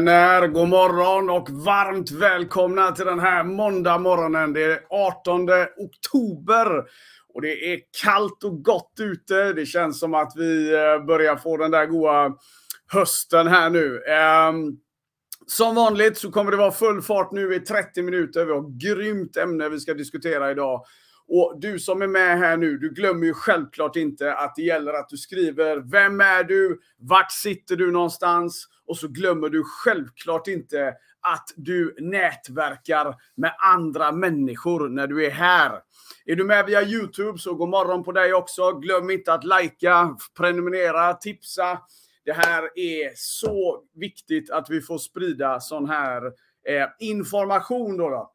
Vänner! God morgon och varmt välkomna till den här måndag morgonen. Det är 18 oktober och det är kallt och gott ute. Det känns som att vi eh, börjar få den där goa hösten här nu. Ehm, som vanligt så kommer det vara full fart nu i 30 minuter. Vi har grymt ämne vi ska diskutera idag. Och du som är med här nu, du glömmer ju självklart inte att det gäller att du skriver Vem är du? Vart sitter du någonstans? Och så glömmer du självklart inte att du nätverkar med andra människor när du är här. Är du med via Youtube så god morgon på dig också. Glöm inte att likea, prenumerera, tipsa. Det här är så viktigt att vi får sprida sån här eh, information. Då, då.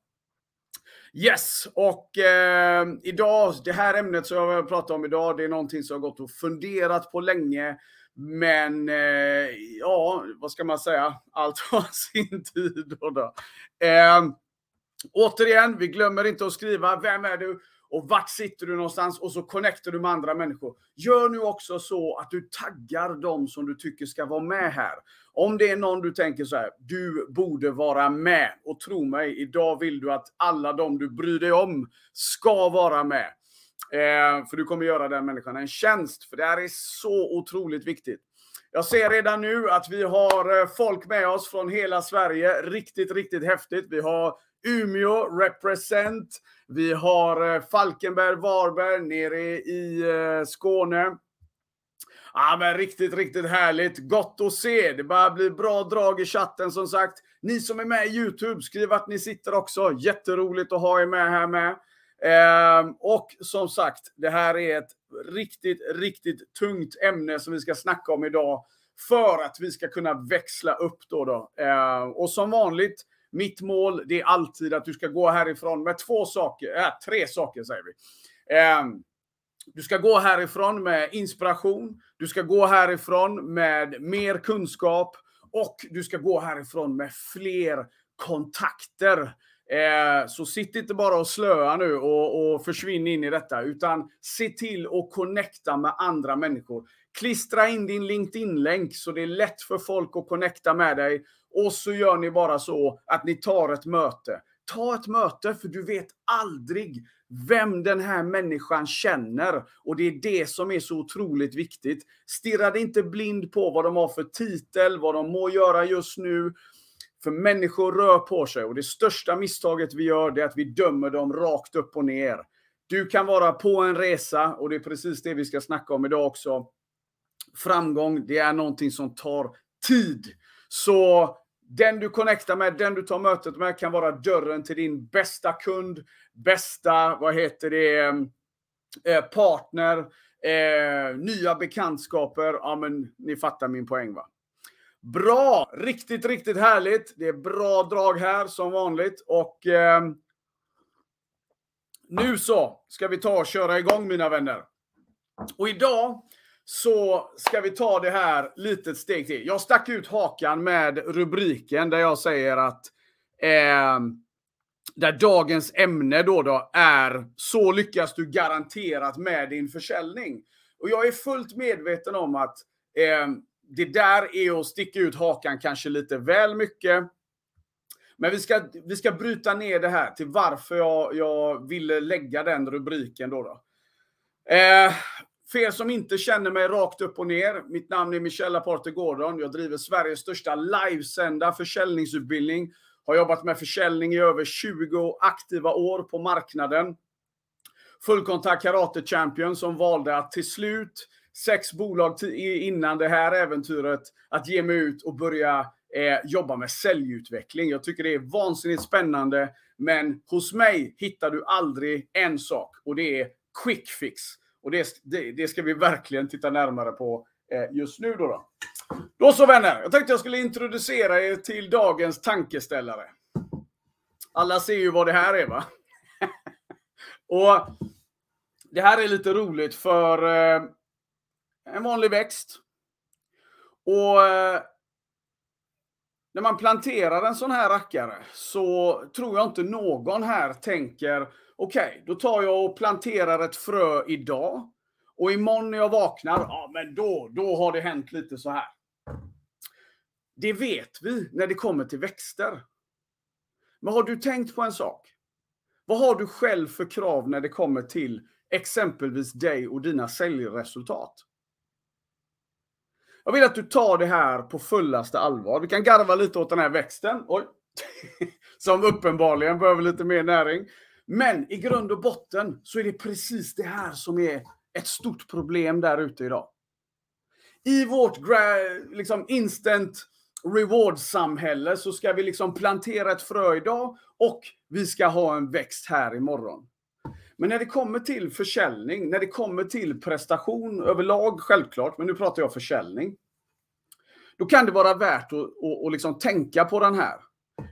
Yes, och eh, idag, det här ämnet som jag vill prata om idag, det är någonting som jag gått och funderat på länge. Men eh, ja, vad ska man säga? Allt har sin tid. Då, då. Eh, återigen, vi glömmer inte att skriva. Vem är du? Och vart sitter du någonstans? Och så connectar du med andra människor. Gör nu också så att du taggar dem som du tycker ska vara med här. Om det är någon du tänker så här, du borde vara med. Och tro mig, idag vill du att alla de du bryr dig om ska vara med. Eh, för du kommer göra den människan en tjänst. För det här är så otroligt viktigt. Jag ser redan nu att vi har eh, folk med oss från hela Sverige. Riktigt, riktigt häftigt. Vi har Umeå represent. Vi har eh, Falkenberg, Varberg nere i eh, Skåne. Ja, men riktigt, riktigt härligt. Gott att se. Det börjar bli bra drag i chatten som sagt. Ni som är med i Youtube, skriv att ni sitter också. Jätteroligt att ha er med här med. Ehm, och som sagt, det här är ett riktigt, riktigt tungt ämne som vi ska snacka om idag. För att vi ska kunna växla upp då. då. Ehm, och som vanligt, mitt mål det är alltid att du ska gå härifrån med två saker, äh, tre saker säger vi. Eh, du ska gå härifrån med inspiration, du ska gå härifrån med mer kunskap och du ska gå härifrån med fler kontakter. Eh, så sitt inte bara och slöa nu och, och försvinn in i detta, utan se till att connecta med andra människor. Klistra in din LinkedIn-länk så det är lätt för folk att connecta med dig. Och så gör ni bara så att ni tar ett möte. Ta ett möte, för du vet aldrig vem den här människan känner. Och det är det som är så otroligt viktigt. Stirra dig inte blind på vad de har för titel, vad de må göra just nu. För människor rör på sig och det största misstaget vi gör det är att vi dömer dem rakt upp och ner. Du kan vara på en resa och det är precis det vi ska snacka om idag också. Framgång, det är någonting som tar tid. Så den du connectar med, den du tar mötet med kan vara dörren till din bästa kund, bästa, vad heter det, eh, partner, eh, nya bekantskaper. Ja, men ni fattar min poäng va? Bra! Riktigt, riktigt härligt. Det är bra drag här som vanligt och eh, nu så ska vi ta och köra igång mina vänner. Och idag så ska vi ta det här litet steg till. Jag stack ut hakan med rubriken där jag säger att eh, där dagens ämne då, då är så lyckas du garanterat med din försäljning. Och jag är fullt medveten om att eh, det där är att sticka ut hakan kanske lite väl mycket. Men vi ska, vi ska bryta ner det här till varför jag, jag ville lägga den rubriken då. då. Eh, för er som inte känner mig rakt upp och ner. Mitt namn är Michel Aparte Gordon. Jag driver Sveriges största livesända försäljningsutbildning. Har jobbat med försäljning i över 20 aktiva år på marknaden. Fullkontakt Karate Champion som valde att till slut, sex bolag innan det här äventyret, att ge mig ut och börja eh, jobba med säljutveckling. Jag tycker det är vansinnigt spännande. Men hos mig hittar du aldrig en sak och det är quick fix. Och det, det, det ska vi verkligen titta närmare på eh, just nu då, då. Då så vänner, jag tänkte jag skulle introducera er till dagens tankeställare. Alla ser ju vad det här är va? och det här är lite roligt för eh, en vanlig växt. Och eh, när man planterar en sån här rackare så tror jag inte någon här tänker okej, okay, då tar jag och planterar ett frö idag. Och imorgon när jag vaknar, ja men då, då har det hänt lite så här. det vet vi när det kommer till växter. Men har du tänkt på en sak? Vad har du själv för krav när det kommer till exempelvis dig och dina säljresultat? Jag vill att du tar det här på fullaste allvar. Vi kan garva lite åt den här växten. Oj. Som uppenbarligen behöver lite mer näring. Men i grund och botten så är det precis det här som är ett stort problem där ute idag. I vårt liksom instant reward-samhälle så ska vi liksom plantera ett frö idag och vi ska ha en växt här imorgon. Men när det kommer till försäljning, när det kommer till prestation överlag, självklart, men nu pratar jag försäljning. Då kan det vara värt att, att, att liksom tänka på den här.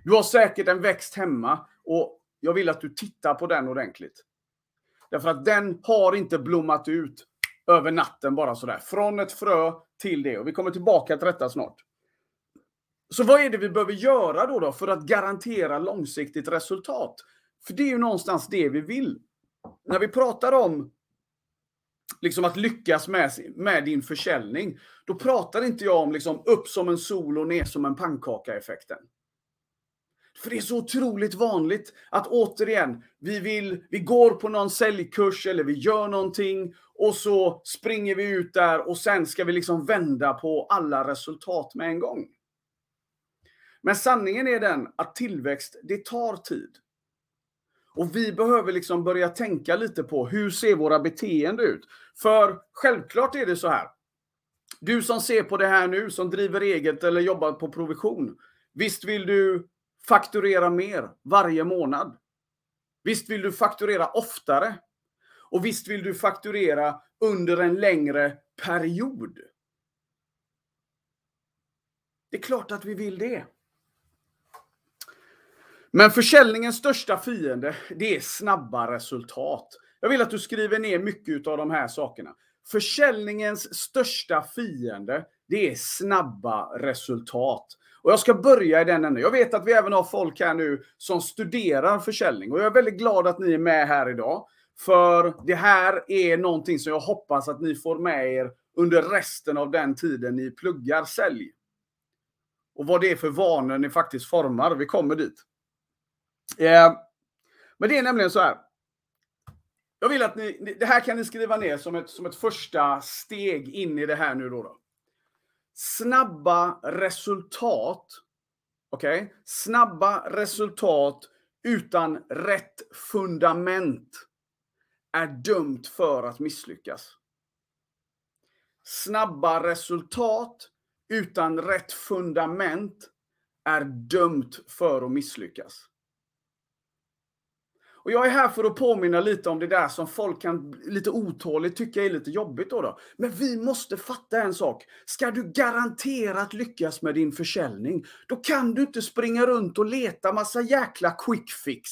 Du har säkert en växt hemma och jag vill att du tittar på den ordentligt. Därför att den har inte blommat ut över natten bara sådär. Från ett frö till det. Och vi kommer tillbaka till detta snart. Så vad är det vi behöver göra då, då för att garantera långsiktigt resultat? För det är ju någonstans det vi vill. När vi pratar om liksom att lyckas med, med din försäljning, då pratar inte jag om liksom upp som en sol och ner som en pannkaka-effekten. För det är så otroligt vanligt att återigen, vi, vill, vi går på någon säljkurs eller vi gör någonting och så springer vi ut där och sen ska vi liksom vända på alla resultat med en gång. Men sanningen är den att tillväxt, det tar tid. Och vi behöver liksom börja tänka lite på hur ser våra beteenden ut? För självklart är det så här. Du som ser på det här nu, som driver eget eller jobbar på provision. Visst vill du fakturera mer varje månad? Visst vill du fakturera oftare? Och visst vill du fakturera under en längre period? Det är klart att vi vill det. Men försäljningens största fiende, det är snabba resultat. Jag vill att du skriver ner mycket av de här sakerna. Försäljningens största fiende, det är snabba resultat. Och jag ska börja i den änden. Jag vet att vi även har folk här nu som studerar försäljning och jag är väldigt glad att ni är med här idag. För det här är någonting som jag hoppas att ni får med er under resten av den tiden ni pluggar sälj. Och vad det är för vanor ni faktiskt formar. Vi kommer dit. Eh, men det är nämligen så här. Jag vill att ni, det här kan ni skriva ner som ett, som ett första steg in i det här nu då. då. Snabba resultat. Okej? Okay? Snabba resultat utan rätt fundament är dömt för att misslyckas. Snabba resultat utan rätt fundament är dömt för att misslyckas. Och jag är här för att påminna lite om det där som folk kan lite otåligt tycka är lite jobbigt då, då. Men vi måste fatta en sak. Ska du garanterat lyckas med din försäljning, då kan du inte springa runt och leta massa jäkla quick fix.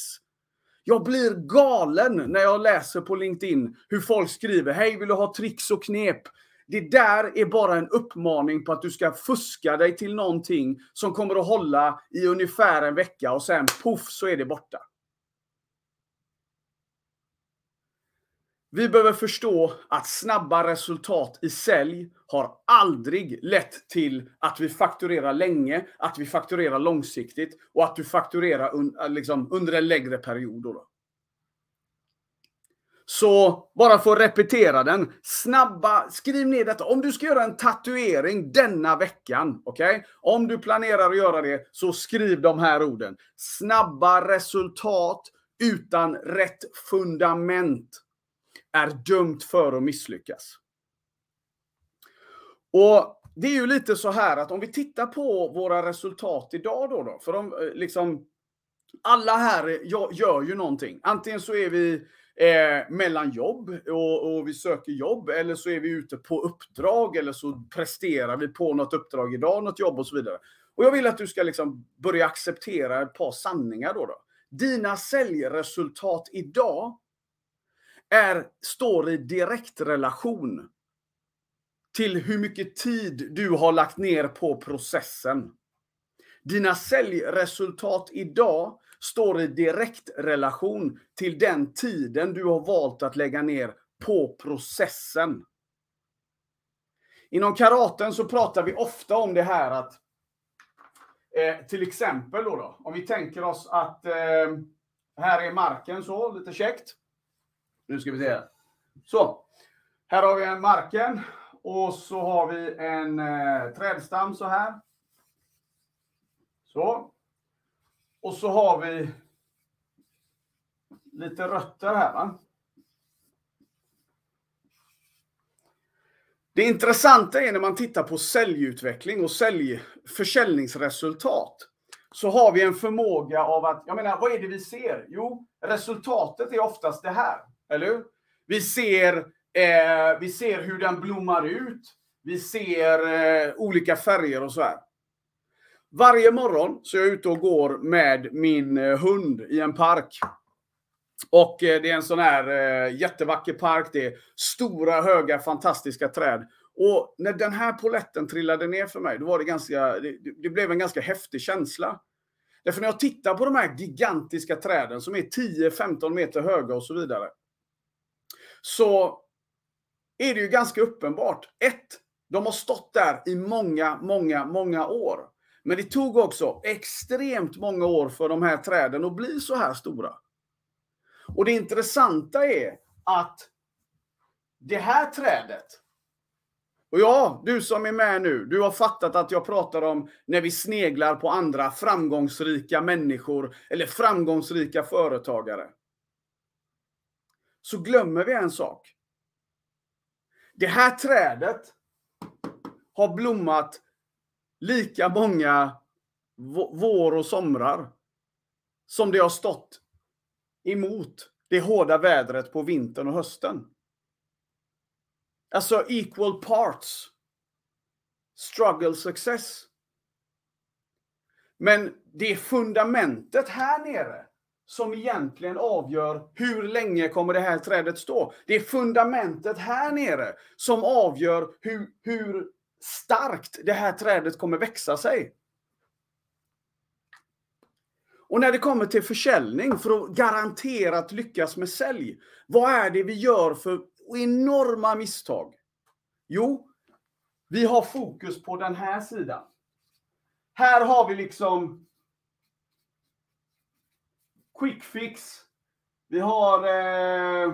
Jag blir galen när jag läser på LinkedIn hur folk skriver Hej, vill du ha tricks och knep? Det där är bara en uppmaning på att du ska fuska dig till någonting som kommer att hålla i ungefär en vecka och sen poff så är det borta. Vi behöver förstå att snabba resultat i sälj har aldrig lett till att vi fakturerar länge, att vi fakturerar långsiktigt och att du fakturerar un, liksom, under en längre period. Då. Så bara för att repetera den. Snabba, skriv ner detta. Om du ska göra en tatuering denna veckan, okej? Okay? Om du planerar att göra det, så skriv de här orden. Snabba resultat utan rätt fundament är dömt för att misslyckas. Och det är ju lite så här att om vi tittar på våra resultat idag då, då för de, eh, liksom, alla här gör ju någonting. Antingen så är vi eh, mellan jobb och, och, vi söker jobb eller så är vi ute på uppdrag eller så presterar vi på något uppdrag idag, något jobb och så vidare. Och jag vill att du ska liksom börja acceptera ett par sanningar då. då. Dina säljresultat idag är, står i direktrelation till hur mycket tid du har lagt ner på processen. Dina säljresultat idag står i direktrelation till den tiden du har valt att lägga ner på processen. Inom karaten så pratar vi ofta om det här att Eh, till exempel då, då, om vi tänker oss att eh, här är marken så, lite käckt. Nu ska vi se. Så, här har vi en marken och så har vi en eh, trädstam så här. Så. Och så har vi lite rötter här. Va? Det intressanta är när man tittar på säljutveckling och sälj, försäljningsresultat. Så har vi en förmåga av att, jag menar, vad är det vi ser? Jo, resultatet är oftast det här, eller hur? Vi ser, eh, vi ser hur den blommar ut. Vi ser eh, olika färger och så här. Varje morgon så är jag ute och går med min eh, hund i en park. Och eh, det är en sån här eh, jättevacker park. Det är stora, höga, fantastiska träd. Och när den här poletten trillade ner för mig, då var det ganska, det, det blev en ganska häftig känsla. Därför när jag tittar på de här gigantiska träden som är 10-15 meter höga och så vidare. Så är det ju ganska uppenbart. Ett, de har stått där i många, många, många år. Men det tog också extremt många år för de här träden att bli så här stora. Och det intressanta är att det här trädet, och ja, du som är med nu, du har fattat att jag pratar om när vi sneglar på andra framgångsrika människor eller framgångsrika företagare. Så glömmer vi en sak. Det här trädet har blommat lika många vår och somrar som det har stått emot det hårda vädret på vintern och hösten. Alltså equal parts. Struggle success. Men det är fundamentet här nere som egentligen avgör hur länge kommer det här trädet stå. Det är fundamentet här nere som avgör hur, hur starkt det här trädet kommer växa sig. Och när det kommer till försäljning, för att garanterat lyckas med sälj, vad är det vi gör för enorma misstag? Jo, vi har fokus på den här sidan. Här har vi liksom quick fix. Vi har eh,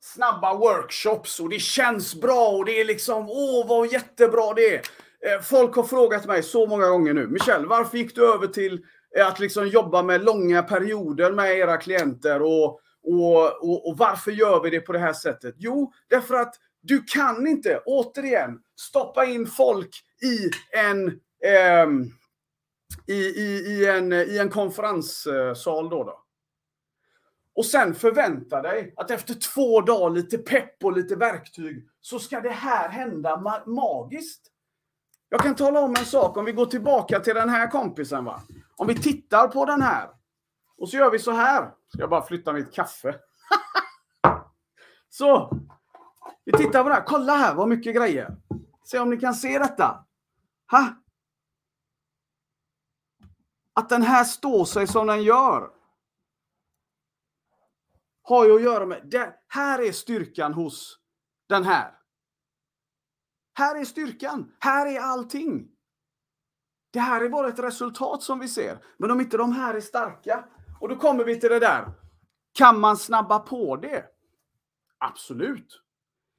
snabba workshops och det känns bra och det är liksom, åh vad jättebra det är. Eh, folk har frågat mig så många gånger nu, Michel, varför gick du över till eh, att liksom jobba med långa perioder med era klienter och, och, och, och varför gör vi det på det här sättet? Jo, därför att du kan inte, återigen, stoppa in folk i en, eh, i, i, i, en, i en konferenssal då, då. Och sen förvänta dig att efter två dagar, lite pepp och lite verktyg, så ska det här hända ma magiskt. Jag kan tala om en sak, om vi går tillbaka till den här kompisen. va. Om vi tittar på den här. Och så gör vi så här. Ska jag bara flytta mitt kaffe. så. Vi tittar på det här. Kolla här vad mycket grejer. Se om ni kan se detta. Ha? Att den här står sig som den gör. Har ju att göra med, det här är styrkan hos den här. Här är styrkan. Här är allting. Det här är bara ett resultat som vi ser. Men om inte de här är starka, och då kommer vi till det där. Kan man snabba på det? Absolut.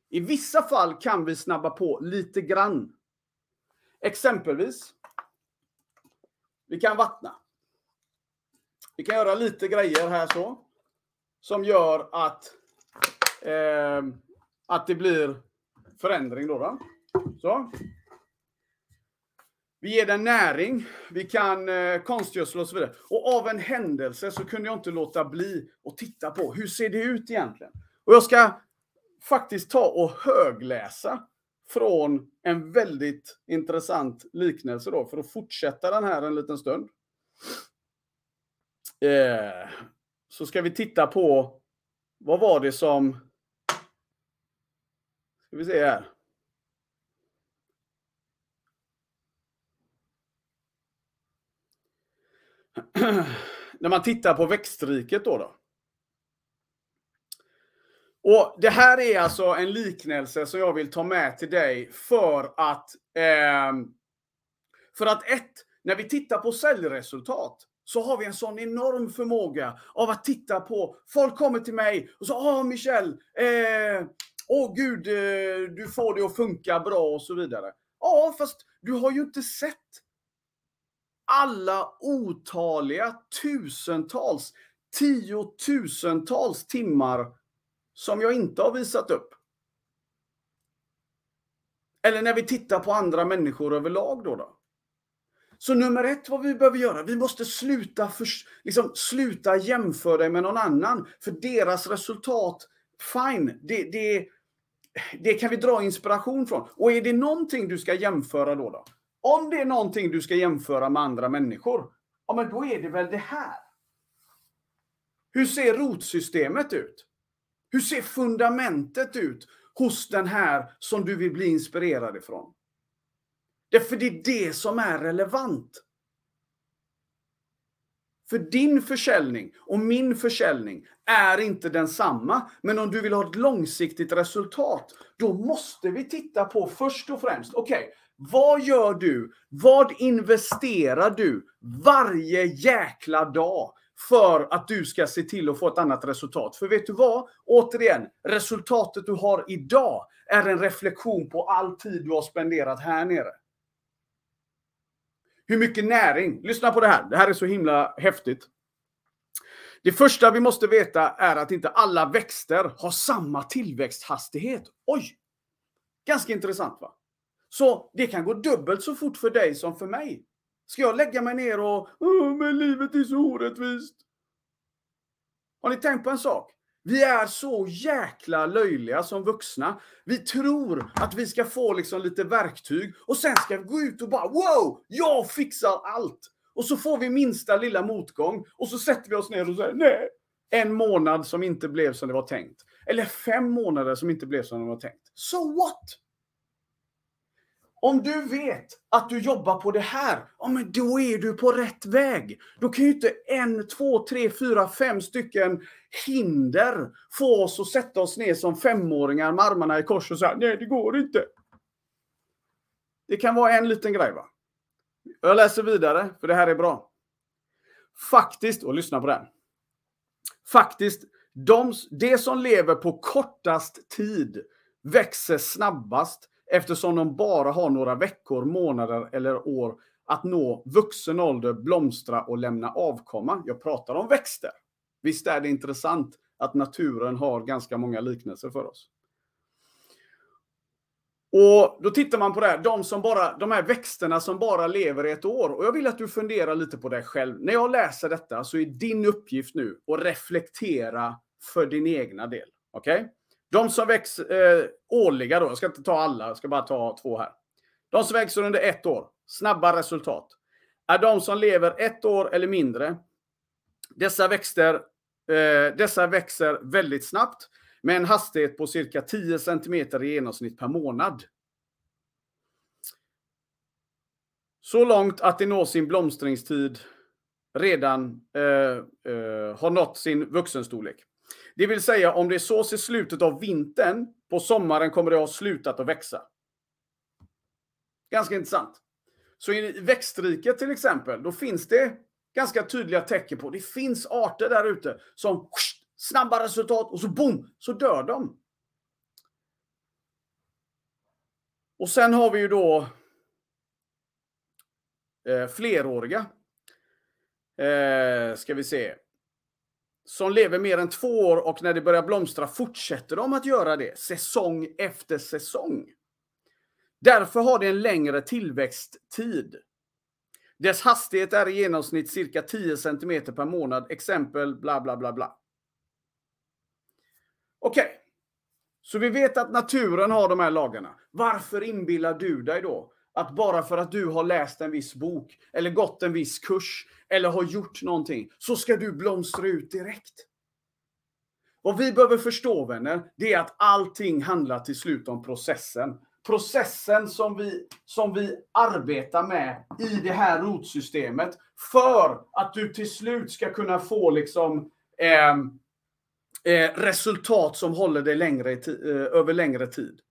I vissa fall kan vi snabba på lite grann. Exempelvis, vi kan vattna. Vi kan göra lite grejer här så. Som gör att, eh, att det blir förändring då. då. Så. Vi ger den näring, vi kan eh, konstgödsla och så vidare. Och av en händelse så kunde jag inte låta bli att titta på hur ser det ut egentligen? Och jag ska faktiskt ta och högläsa från en väldigt intressant liknelse då, för att fortsätta den här en liten stund. Eh, så ska vi titta på vad var det som... Ska vi se här. när man tittar på växtriket då, då. Och Det här är alltså en liknelse som jag vill ta med till dig för att eh, För att ett, när vi tittar på säljresultat så har vi en sån enorm förmåga av att titta på, folk kommer till mig och så, ah, åh Michel, eh, åh gud, eh, du får det att funka bra och så vidare. Ja, fast du har ju inte sett alla otaliga tusentals, tiotusentals timmar som jag inte har visat upp. Eller när vi tittar på andra människor överlag då. då. Så nummer ett vad vi behöver göra, vi måste sluta, för, liksom, sluta jämföra dig med någon annan. För deras resultat, fine, det, det, det kan vi dra inspiration från. Och är det någonting du ska jämföra då, då? Om det är någonting du ska jämföra med andra människor, ja men då är det väl det här. Hur ser rotsystemet ut? Hur ser fundamentet ut hos den här som du vill bli inspirerad ifrån? Därför det är det som är relevant. För din försäljning och min försäljning är inte densamma. Men om du vill ha ett långsiktigt resultat, då måste vi titta på först och främst, okej, okay, vad gör du? Vad investerar du varje jäkla dag för att du ska se till att få ett annat resultat? För vet du vad? Återigen, resultatet du har idag är en reflektion på all tid du har spenderat här nere. Hur mycket näring? Lyssna på det här. Det här är så himla häftigt. Det första vi måste veta är att inte alla växter har samma tillväxthastighet. Oj! Ganska intressant va? Så det kan gå dubbelt så fort för dig som för mig. Ska jag lägga mig ner och men livet är så orättvist. Har ni tänkt på en sak? Vi är så jäkla löjliga som vuxna. Vi tror att vi ska få liksom lite verktyg och sen ska vi gå ut och bara wow, jag fixar allt. Och så får vi minsta lilla motgång och så sätter vi oss ner och säger nej. En månad som inte blev som det var tänkt. Eller fem månader som inte blev som det var tänkt. So what? Om du vet att du jobbar på det här, ja, men då är du på rätt väg. Då kan ju inte en, två, tre, fyra, fem stycken hinder få oss att sätta oss ner som femåringar med armarna i kors och säga nej, det går inte. Det kan vara en liten grej. va? Jag läser vidare, för det här är bra. Faktiskt, och lyssna på den. Faktiskt, de, det som lever på kortast tid växer snabbast eftersom de bara har några veckor, månader eller år att nå vuxen ålder, blomstra och lämna avkomma. Jag pratar om växter. Visst är det intressant att naturen har ganska många liknelser för oss. Och Då tittar man på det här, de, som bara, de här växterna som bara lever i ett år. Och Jag vill att du funderar lite på det själv. När jag läser detta så är din uppgift nu att reflektera för din egna del. Okej? Okay? De som växer eh, årliga då, jag ska inte ta alla, jag ska bara ta två här. De som växer under ett år, snabba resultat, är de som lever ett år eller mindre. Dessa växter, eh, dessa växer väldigt snabbt med en hastighet på cirka 10 cm i genomsnitt per månad. Så långt att det når sin blomstringstid redan eh, eh, har nått sin vuxenstorlek. Det vill säga om det sås i slutet av vintern, på sommaren kommer det ha slutat att växa. Ganska intressant. Så i växtriket till exempel, då finns det ganska tydliga tecken på, det finns arter där ute som snabba resultat och så boom, så dör de. Och sen har vi ju då eh, fleråriga. Eh, ska vi se som lever mer än två år och när det börjar blomstra fortsätter de att göra det säsong efter säsong. Därför har det en längre tillväxttid. Dess hastighet är i genomsnitt cirka 10 cm per månad. Exempel bla bla bla bla. Okej, okay. så vi vet att naturen har de här lagarna. Varför inbillar du dig då att bara för att du har läst en viss bok eller gått en viss kurs eller har gjort någonting så ska du blomstra ut direkt. Vad vi behöver förstå vänner, det är att allting handlar till slut om processen. Processen som vi, som vi arbetar med i det här rotsystemet för att du till slut ska kunna få liksom eh, eh, resultat som håller dig längre, eh, över längre tid.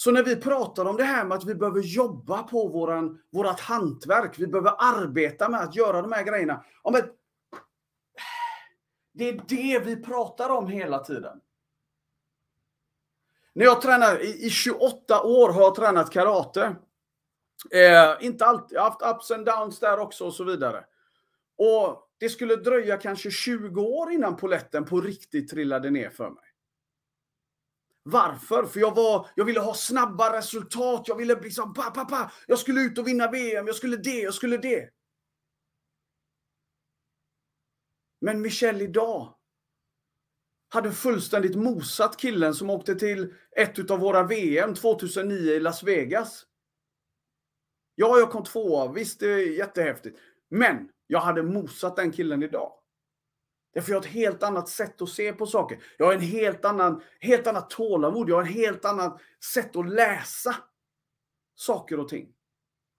Så när vi pratar om det här med att vi behöver jobba på våran, vårat hantverk, vi behöver arbeta med att göra de här grejerna. Ja, men det är det vi pratar om hela tiden. När jag tränar, i, i 28 år har jag tränat karate. Eh, inte alltid, jag har haft ups and downs där också och så vidare. Och det skulle dröja kanske 20 år innan poletten på riktigt trillade ner för mig. Varför? För jag, var, jag ville ha snabba resultat. Jag ville liksom, pa, pa, pa. Jag skulle ut och vinna VM. Jag skulle det, jag skulle det. Men Michel idag hade fullständigt mosat killen som åkte till ett av våra VM 2009 i Las Vegas. Ja, jag kom tvåa. Visst, det är jättehäftigt. Men jag hade mosat den killen idag. Därför jag har ett helt annat sätt att se på saker. Jag har en helt annan, helt annat tålamod. Jag har ett helt annat sätt att läsa saker och ting.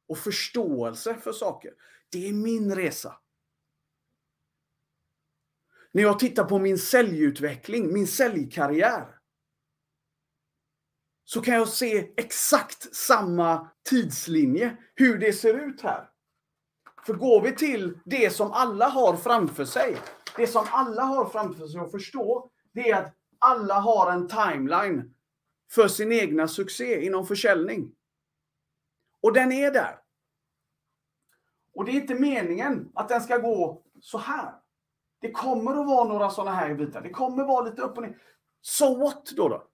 Och förståelse för saker. Det är min resa. När jag tittar på min säljutveckling, min säljkarriär. Så kan jag se exakt samma tidslinje, hur det ser ut här. För går vi till det som alla har framför sig, det som alla har framför sig att förstå, det är att alla har en timeline för sin egna succé inom försäljning. Och den är där. Och det är inte meningen att den ska gå så här. Det kommer att vara några sådana här bitar. Det kommer att vara lite upp och ner. So what då? då?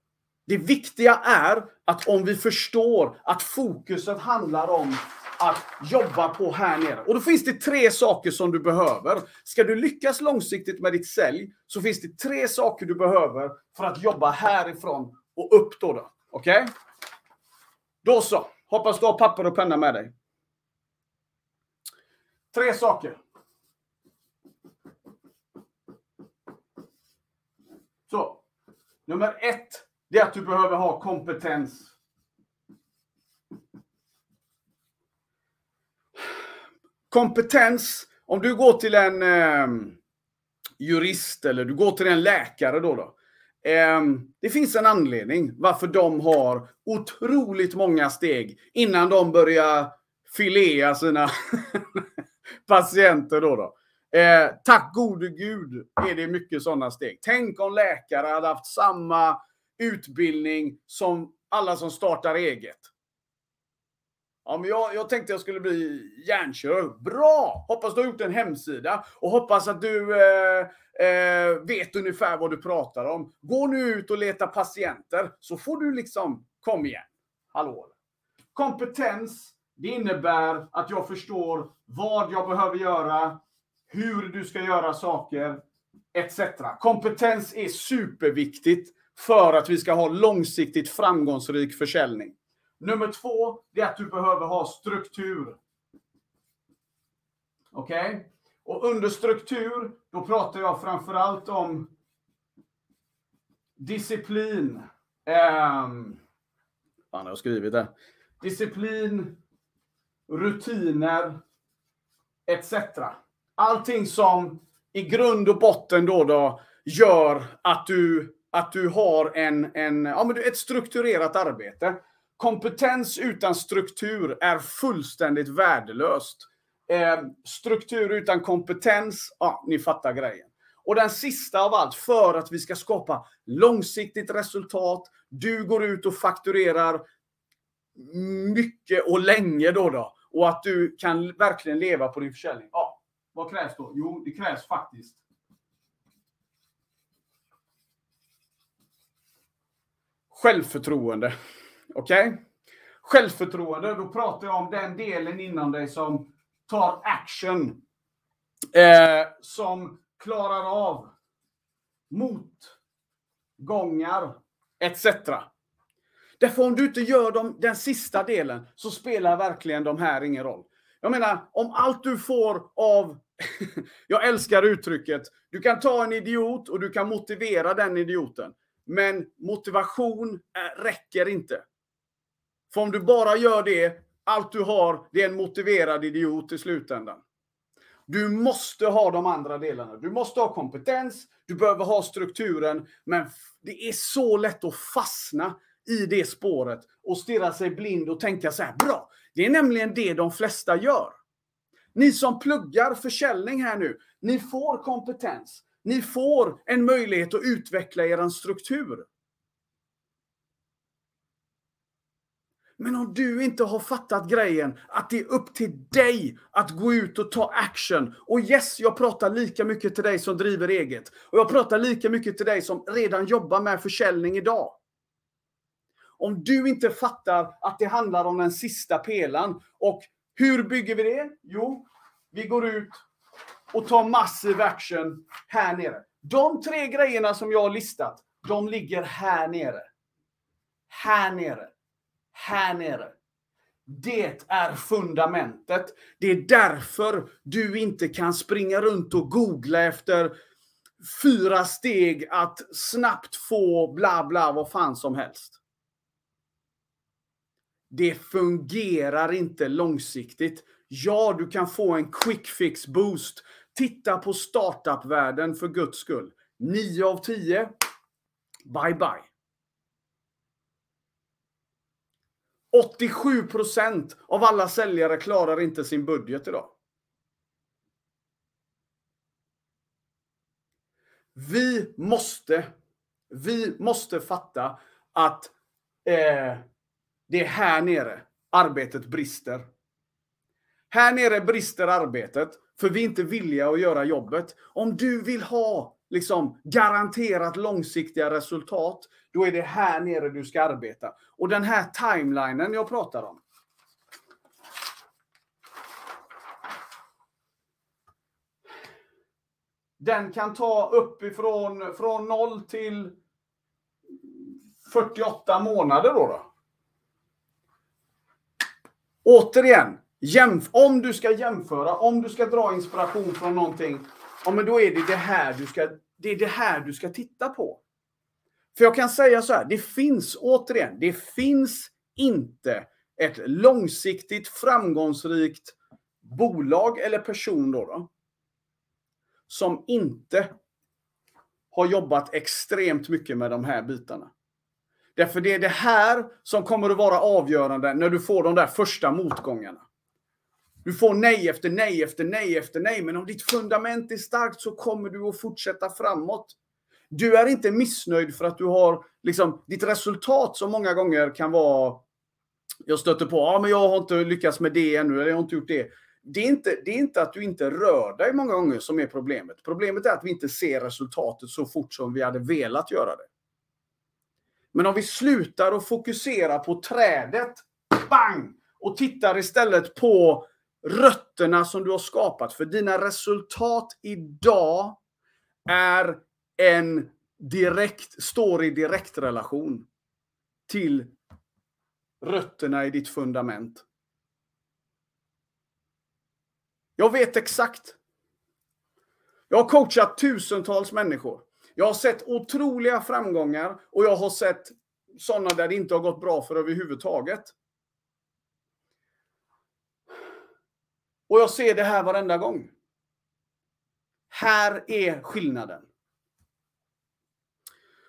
Det viktiga är att om vi förstår att fokuset handlar om att jobba på här nere. Och då finns det tre saker som du behöver. Ska du lyckas långsiktigt med ditt sälj så finns det tre saker du behöver för att jobba härifrån och upp då. då. Okej? Okay? Då så. Hoppas du har papper och penna med dig. Tre saker. Så. Nummer ett, det är att du behöver ha kompetens. Kompetens, om du går till en eh, jurist eller du går till en läkare då. då eh, det finns en anledning varför de har otroligt många steg innan de börjar filea sina patienter. Då, då. Eh, tack gode gud är det mycket sådana steg. Tänk om läkare hade haft samma utbildning som alla som startar eget. Ja, men jag, jag tänkte jag skulle bli hjärnkirurg. Bra! Hoppas du har gjort en hemsida och hoppas att du eh, eh, vet ungefär vad du pratar om. Gå nu ut och leta patienter så får du liksom, kom igen. Hallå. Kompetens, det innebär att jag förstår vad jag behöver göra, hur du ska göra saker, etc. Kompetens är superviktigt för att vi ska ha långsiktigt framgångsrik försäljning. Nummer två, det är att du behöver ha struktur. Okej? Okay? Och under struktur, då pratar jag framförallt om disciplin. Um, fan, jag har skrivit det. Disciplin, rutiner, etc. Allting som i grund och botten då, då gör att du, att du har en, en, ja, men ett strukturerat arbete. Kompetens utan struktur är fullständigt värdelöst. Eh, struktur utan kompetens, ja, ni fattar grejen. Och den sista av allt, för att vi ska skapa långsiktigt resultat, du går ut och fakturerar mycket och länge då, då och att du kan verkligen leva på din försäljning. Ja, vad krävs då? Jo, det krävs faktiskt självförtroende. Okej? Okay? Självförtroende, då pratar jag om den delen inom dig som tar action. Eh, som klarar av motgångar etc. Därför om du inte gör dem, den sista delen så spelar verkligen de här ingen roll. Jag menar, om allt du får av... jag älskar uttrycket. Du kan ta en idiot och du kan motivera den idioten. Men motivation eh, räcker inte. För om du bara gör det, allt du har, det är en motiverad idiot i slutändan. Du måste ha de andra delarna. Du måste ha kompetens, du behöver ha strukturen, men det är så lätt att fastna i det spåret och stirra sig blind och tänka så här, bra, det är nämligen det de flesta gör. Ni som pluggar försäljning här nu, ni får kompetens. Ni får en möjlighet att utveckla er struktur. Men om du inte har fattat grejen att det är upp till dig att gå ut och ta action. Och yes, jag pratar lika mycket till dig som driver eget. Och jag pratar lika mycket till dig som redan jobbar med försäljning idag. Om du inte fattar att det handlar om den sista pelan. Och hur bygger vi det? Jo, vi går ut och tar massiv action här nere. De tre grejerna som jag har listat, de ligger här nere. Här nere här nere. Det är fundamentet. Det är därför du inte kan springa runt och googla efter fyra steg att snabbt få bla bla vad fan som helst. Det fungerar inte långsiktigt. Ja, du kan få en quick fix boost. Titta på startup-världen för guds skull. 9 av 10. Bye bye. 87 procent av alla säljare klarar inte sin budget idag. Vi måste, vi måste fatta att eh, det är här nere arbetet brister. Här nere brister arbetet för vi är inte villiga att göra jobbet. Om du vill ha liksom garanterat långsiktiga resultat, då är det här nere du ska arbeta. Och den här timelinen jag pratar om. Den kan ta uppifrån från 0 till 48 månader då. då. Återigen, jämf om du ska jämföra, om du ska dra inspiration från någonting, ja, men då är det det här du ska, det är det här du ska titta på. För jag kan säga så här, det finns återigen, det finns inte ett långsiktigt framgångsrikt bolag eller person då, då som inte har jobbat extremt mycket med de här bitarna. Därför det är det här som kommer att vara avgörande när du får de där första motgångarna. Du får nej efter nej efter nej efter nej. Men om ditt fundament är starkt så kommer du att fortsätta framåt. Du är inte missnöjd för att du har liksom, ditt resultat som många gånger kan vara jag stöter på, ja men jag har inte lyckats med det ännu, eller jag har inte gjort det. Det är, inte, det är inte att du inte rör dig många gånger som är problemet. Problemet är att vi inte ser resultatet så fort som vi hade velat göra det. Men om vi slutar att fokusera på trädet, bang! Och tittar istället på rötterna som du har skapat. För dina resultat idag är en direkt, står i direkt relation till rötterna i ditt fundament. Jag vet exakt. Jag har coachat tusentals människor. Jag har sett otroliga framgångar och jag har sett sådana där det inte har gått bra för överhuvudtaget. Och jag ser det här varenda gång. Här är skillnaden.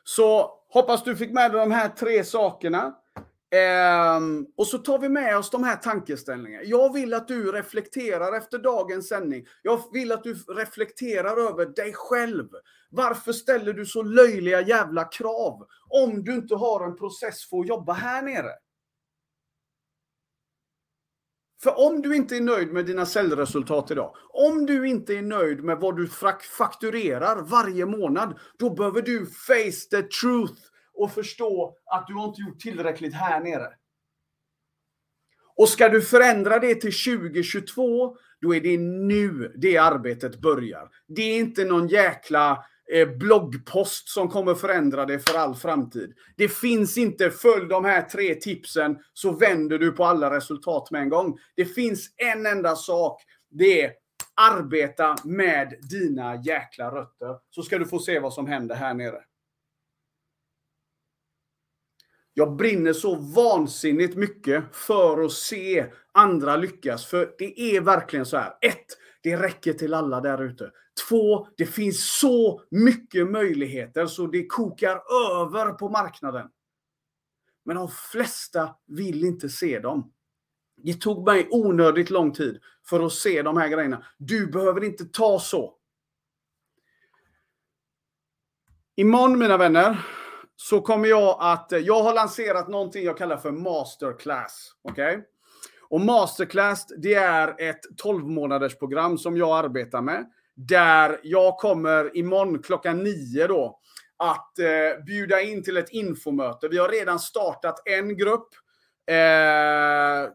Så hoppas du fick med dig de här tre sakerna. Ehm, och så tar vi med oss de här tankeställningarna. Jag vill att du reflekterar efter dagens sändning. Jag vill att du reflekterar över dig själv. Varför ställer du så löjliga jävla krav om du inte har en process för att jobba här nere? För om du inte är nöjd med dina säljresultat idag, om du inte är nöjd med vad du fakturerar varje månad, då behöver du face the truth och förstå att du har inte gjort tillräckligt här nere. Och ska du förändra det till 2022, då är det nu det arbetet börjar. Det är inte någon jäkla Eh, bloggpost som kommer förändra dig för all framtid. Det finns inte, följ de här tre tipsen så vänder du på alla resultat med en gång. Det finns en enda sak. Det är arbeta med dina jäkla rötter. Så ska du få se vad som händer här nere. Jag brinner så vansinnigt mycket för att se andra lyckas. För det är verkligen så här. Ett, det räcker till alla där ute. Två, det finns så mycket möjligheter så det kokar över på marknaden. Men de flesta vill inte se dem. Det tog mig onödigt lång tid för att se de här grejerna. Du behöver inte ta så. Imorgon mina vänner så kommer jag att, jag har lanserat någonting jag kallar för masterclass. Okej? Okay? Och masterclass det är ett 12 månaders program som jag arbetar med. Där jag kommer imorgon klockan 9 då att eh, bjuda in till ett infomöte. Vi har redan startat en grupp. Eh,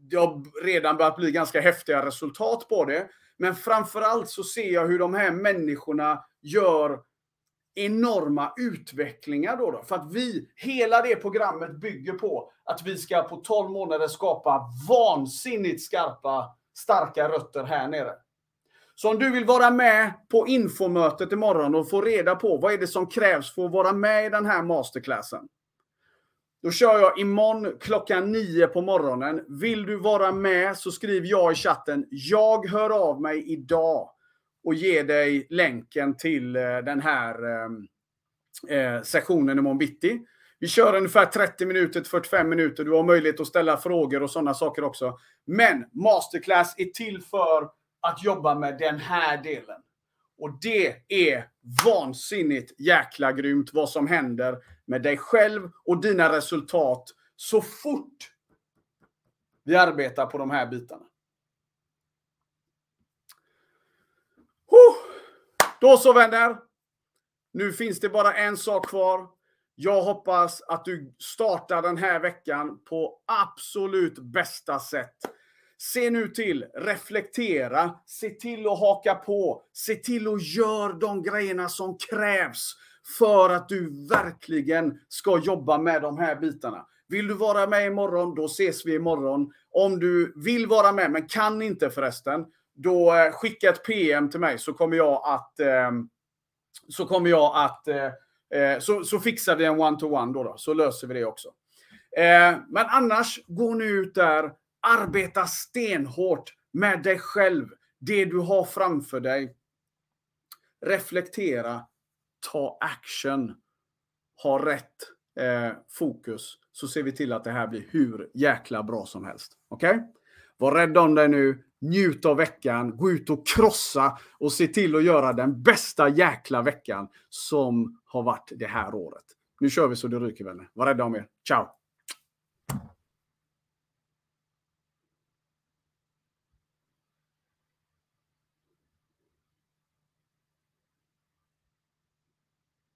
det har redan börjat bli ganska häftiga resultat på det. Men framförallt så ser jag hur de här människorna gör enorma utvecklingar då, då. För att vi, hela det programmet bygger på att vi ska på 12 månader skapa vansinnigt skarpa, starka rötter här nere. Så om du vill vara med på infomötet imorgon och få reda på vad är det som krävs för att vara med i den här masterclassen. Då kör jag imorgon klockan 9 på morgonen. Vill du vara med så skriv jag i chatten. Jag hör av mig idag och ger dig länken till eh, den här eh, eh, sessionen imorgon bitti. Vi kör ungefär 30 minuter till 45 minuter. Du har möjlighet att ställa frågor och sådana saker också. Men masterclass är till för att jobba med den här delen. Och det är vansinnigt jäkla grymt vad som händer med dig själv och dina resultat så fort vi arbetar på de här bitarna. Då så vänner. Nu finns det bara en sak kvar. Jag hoppas att du startar den här veckan på absolut bästa sätt. Se nu till, reflektera, se till att haka på, se till att göra de grejerna som krävs för att du verkligen ska jobba med de här bitarna. Vill du vara med imorgon, då ses vi imorgon. Om du vill vara med, men kan inte förresten, då eh, skicka ett PM till mig så kommer jag att eh, så kommer jag att eh, eh, så, så fixar vi en one-to-one då, då, så löser vi det också. Eh, men annars, gå nu ut där, arbeta stenhårt med dig själv, det du har framför dig. Reflektera, ta action, ha rätt eh, fokus, så ser vi till att det här blir hur jäkla bra som helst. Okej? Okay? Var rädd om dig nu. Njut av veckan. Gå ut och krossa och se till att göra den bästa jäkla veckan som har varit det här året. Nu kör vi så det ryker vänner. Var rädda om er. Ciao!